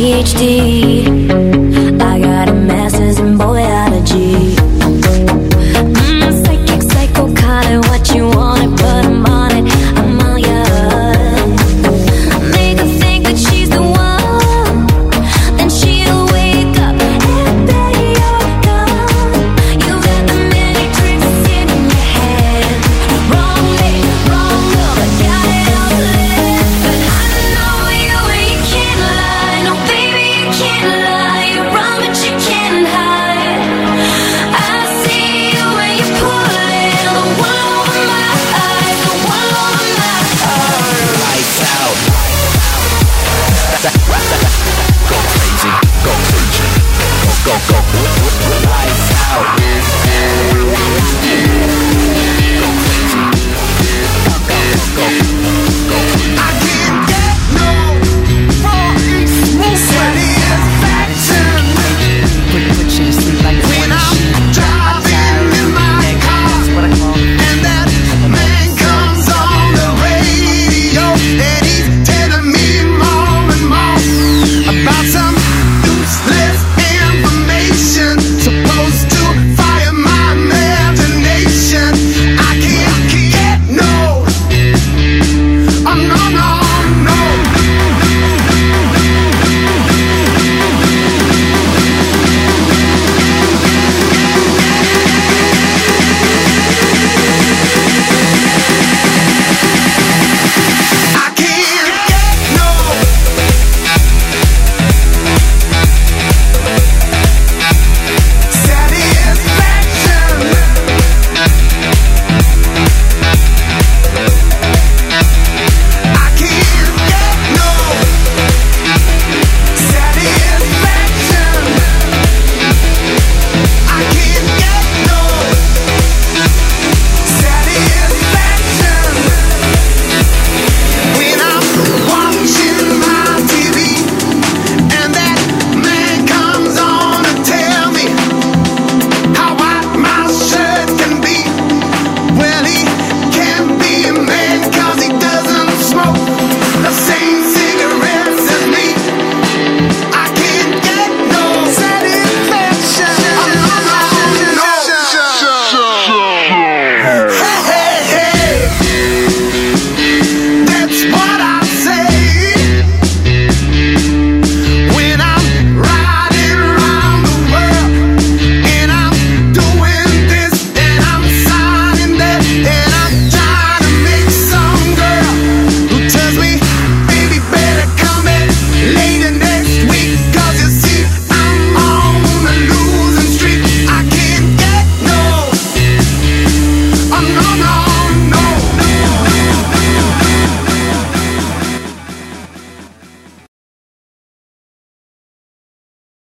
PhD